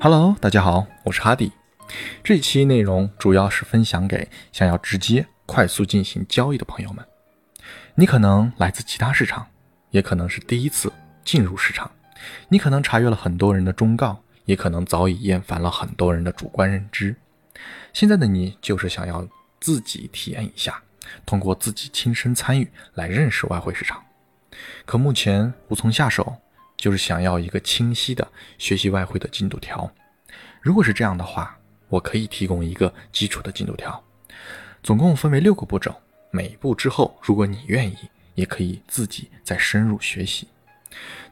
Hello，大家好，我是哈迪。这一期内容主要是分享给想要直接、快速进行交易的朋友们。你可能来自其他市场，也可能是第一次进入市场。你可能查阅了很多人的忠告，也可能早已厌烦了很多人的主观认知。现在的你就是想要自己体验一下，通过自己亲身参与来认识外汇市场，可目前无从下手。就是想要一个清晰的学习外汇的进度条。如果是这样的话，我可以提供一个基础的进度条，总共分为六个步骤。每一步之后，如果你愿意，也可以自己再深入学习。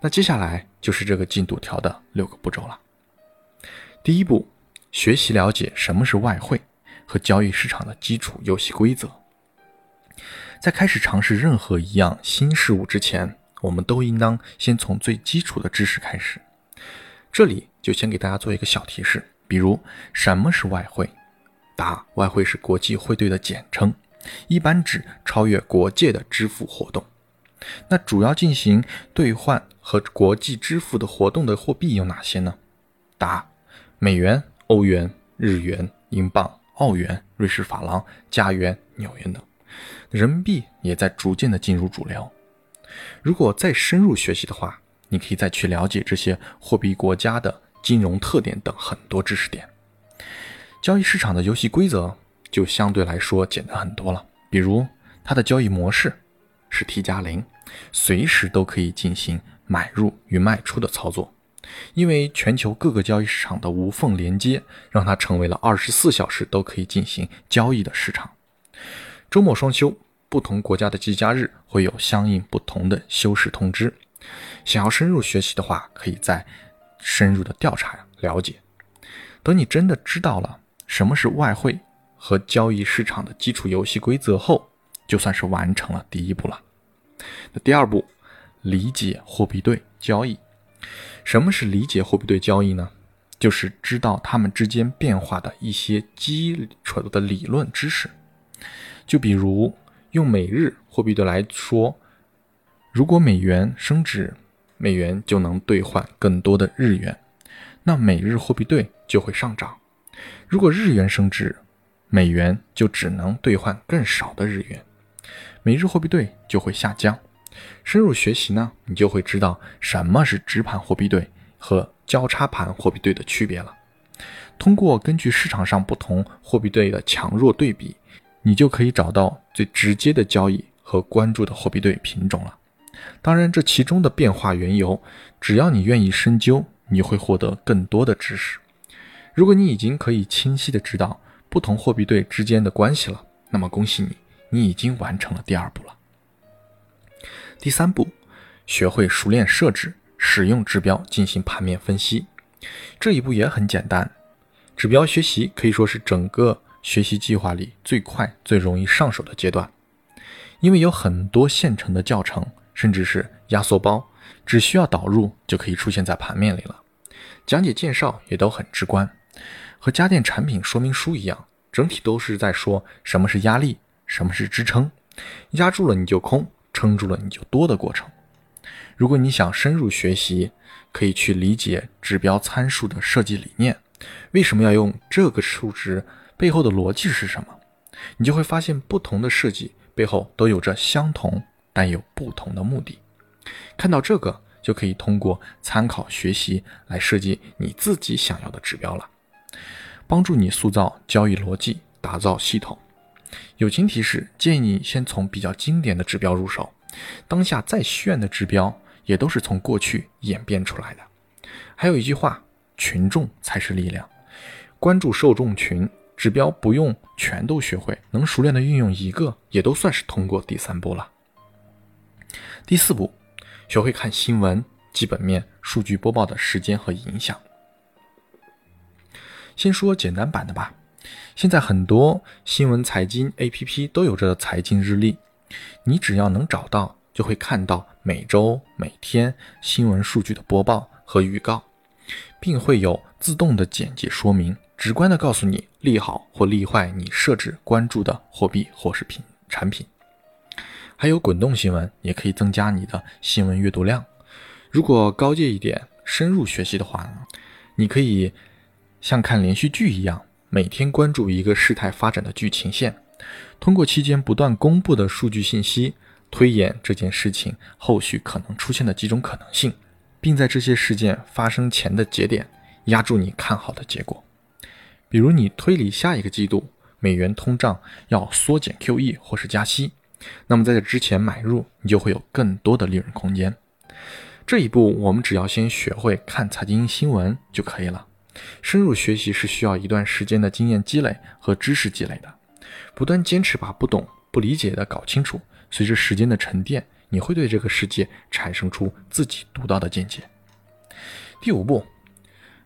那接下来就是这个进度条的六个步骤了。第一步，学习了解什么是外汇和交易市场的基础游戏规则。在开始尝试任何一样新事物之前。我们都应当先从最基础的知识开始。这里就先给大家做一个小提示，比如什么是外汇？答：外汇是国际汇兑的简称，一般指超越国界的支付活动。那主要进行兑换和国际支付的活动的货币有哪些呢？答：美元、欧元、日元、英镑、澳元、瑞士法郎、加元、纽元等。人民币也在逐渐的进入主流。如果再深入学习的话，你可以再去了解这些货币国家的金融特点等很多知识点。交易市场的游戏规则就相对来说简单很多了，比如它的交易模式是 T 加零，随时都可以进行买入与卖出的操作，因为全球各个交易市场的无缝连接，让它成为了二十四小时都可以进行交易的市场。周末双休。不同国家的计价日会有相应不同的休市通知。想要深入学习的话，可以再深入的调查了解。等你真的知道了什么是外汇和交易市场的基础游戏规则后，就算是完成了第一步了。那第二步，理解货币对交易。什么是理解货币对交易呢？就是知道它们之间变化的一些基础的理论知识。就比如。用每日货币对来说，如果美元升值，美元就能兑换更多的日元，那每日货币对就会上涨；如果日元升值，美元就只能兑换更少的日元，每日货币对就会下降。深入学习呢，你就会知道什么是直盘货币对和交叉盘货币对的区别了。通过根据市场上不同货币对的强弱对比。你就可以找到最直接的交易和关注的货币对品种了。当然，这其中的变化缘由，只要你愿意深究，你会获得更多的知识。如果你已经可以清晰的知道不同货币对之间的关系了，那么恭喜你，你已经完成了第二步了。第三步，学会熟练设置、使用指标进行盘面分析。这一步也很简单，指标学习可以说是整个。学习计划里最快、最容易上手的阶段，因为有很多现成的教程，甚至是压缩包，只需要导入就可以出现在盘面里了。讲解介绍也都很直观，和家电产品说明书一样，整体都是在说什么是压力，什么是支撑，压住了你就空，撑住了你就多的过程。如果你想深入学习，可以去理解指标参数的设计理念，为什么要用这个数值？背后的逻辑是什么？你就会发现，不同的设计背后都有着相同但有不同的目的。看到这个，就可以通过参考学习来设计你自己想要的指标了，帮助你塑造交易逻辑，打造系统。友情提示：建议你先从比较经典的指标入手。当下再炫的指标，也都是从过去演变出来的。还有一句话：群众才是力量。关注受众群。指标不用全都学会，能熟练的运用一个，也都算是通过第三步了。第四步，学会看新闻、基本面、数据播报的时间和影响。先说简单版的吧。现在很多新闻财经 APP 都有着财经日历，你只要能找到，就会看到每周、每天新闻数据的播报和预告，并会有自动的简介说明。直观的告诉你利好或利坏你设置关注的货币或是品产品，还有滚动新闻也可以增加你的新闻阅读量。如果高阶一点，深入学习的话呢，你可以像看连续剧一样，每天关注一个事态发展的剧情线，通过期间不断公布的数据信息，推演这件事情后续可能出现的几种可能性，并在这些事件发生前的节点压住你看好的结果。比如，你推理下一个季度美元通胀要缩减 QE 或是加息，那么在这之前买入，你就会有更多的利润空间。这一步，我们只要先学会看财经新闻就可以了。深入学习是需要一段时间的经验积累和知识积累的。不断坚持把不懂、不理解的搞清楚，随着时间的沉淀，你会对这个世界产生出自己独到的见解。第五步，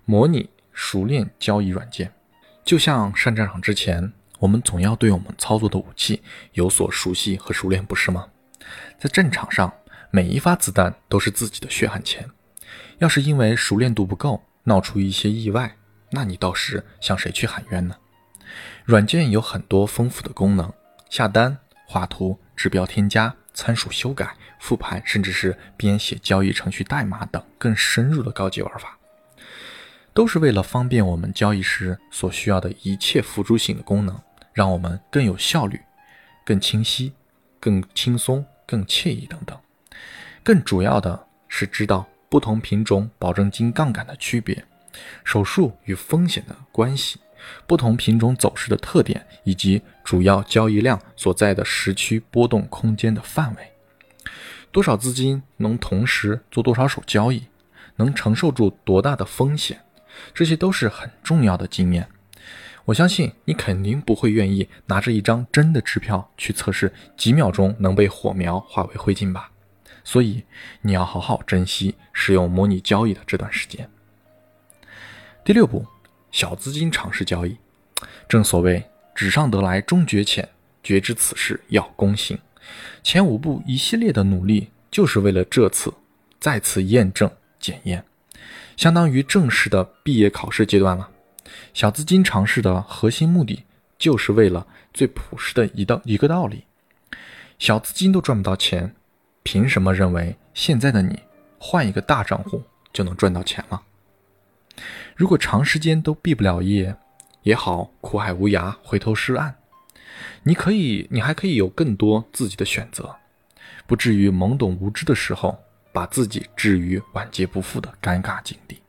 模拟熟练交易软件。就像上战场之前，我们总要对我们操作的武器有所熟悉和熟练，不是吗？在战场上，每一发子弹都是自己的血汗钱。要是因为熟练度不够，闹出一些意外，那你倒是向谁去喊冤呢？软件有很多丰富的功能，下单、画图、指标添加、参数修改、复盘，甚至是编写交易程序代码等更深入的高级玩法。都是为了方便我们交易时所需要的一切辅助性的功能，让我们更有效率、更清晰、更轻松、更惬意等等。更主要的是知道不同品种保证金杠杆的区别、手术与风险的关系、不同品种走势的特点以及主要交易量所在的时区波动空间的范围。多少资金能同时做多少手交易，能承受住多大的风险？这些都是很重要的经验，我相信你肯定不会愿意拿着一张真的支票去测试几秒钟能被火苗化为灰烬吧？所以你要好好珍惜使用模拟交易的这段时间。第六步，小资金尝试交易。正所谓纸上得来终觉浅，绝知此事要躬行。前五步一系列的努力，就是为了这次再次验证检验。相当于正式的毕业考试阶段了。小资金尝试的核心目的，就是为了最朴实的一道一个道理：小资金都赚不到钱，凭什么认为现在的你换一个大账户就能赚到钱了？如果长时间都毕不了业，也好，苦海无涯，回头是岸。你可以，你还可以有更多自己的选择，不至于懵懂无知的时候。把自己置于晚节不复的尴尬境地。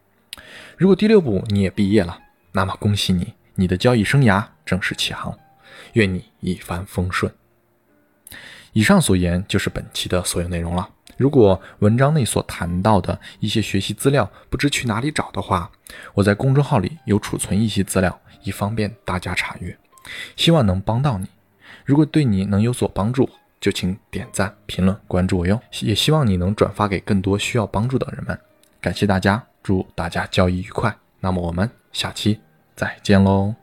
如果第六步你也毕业了，那么恭喜你，你的交易生涯正式起航，愿你一帆风顺。以上所言就是本期的所有内容了。如果文章内所谈到的一些学习资料不知去哪里找的话，我在公众号里有储存一些资料，以方便大家查阅，希望能帮到你。如果对你能有所帮助，就请点赞、评论、关注我哟！也希望你能转发给更多需要帮助的人们。感谢大家，祝大家交易愉快。那么我们下期再见喽！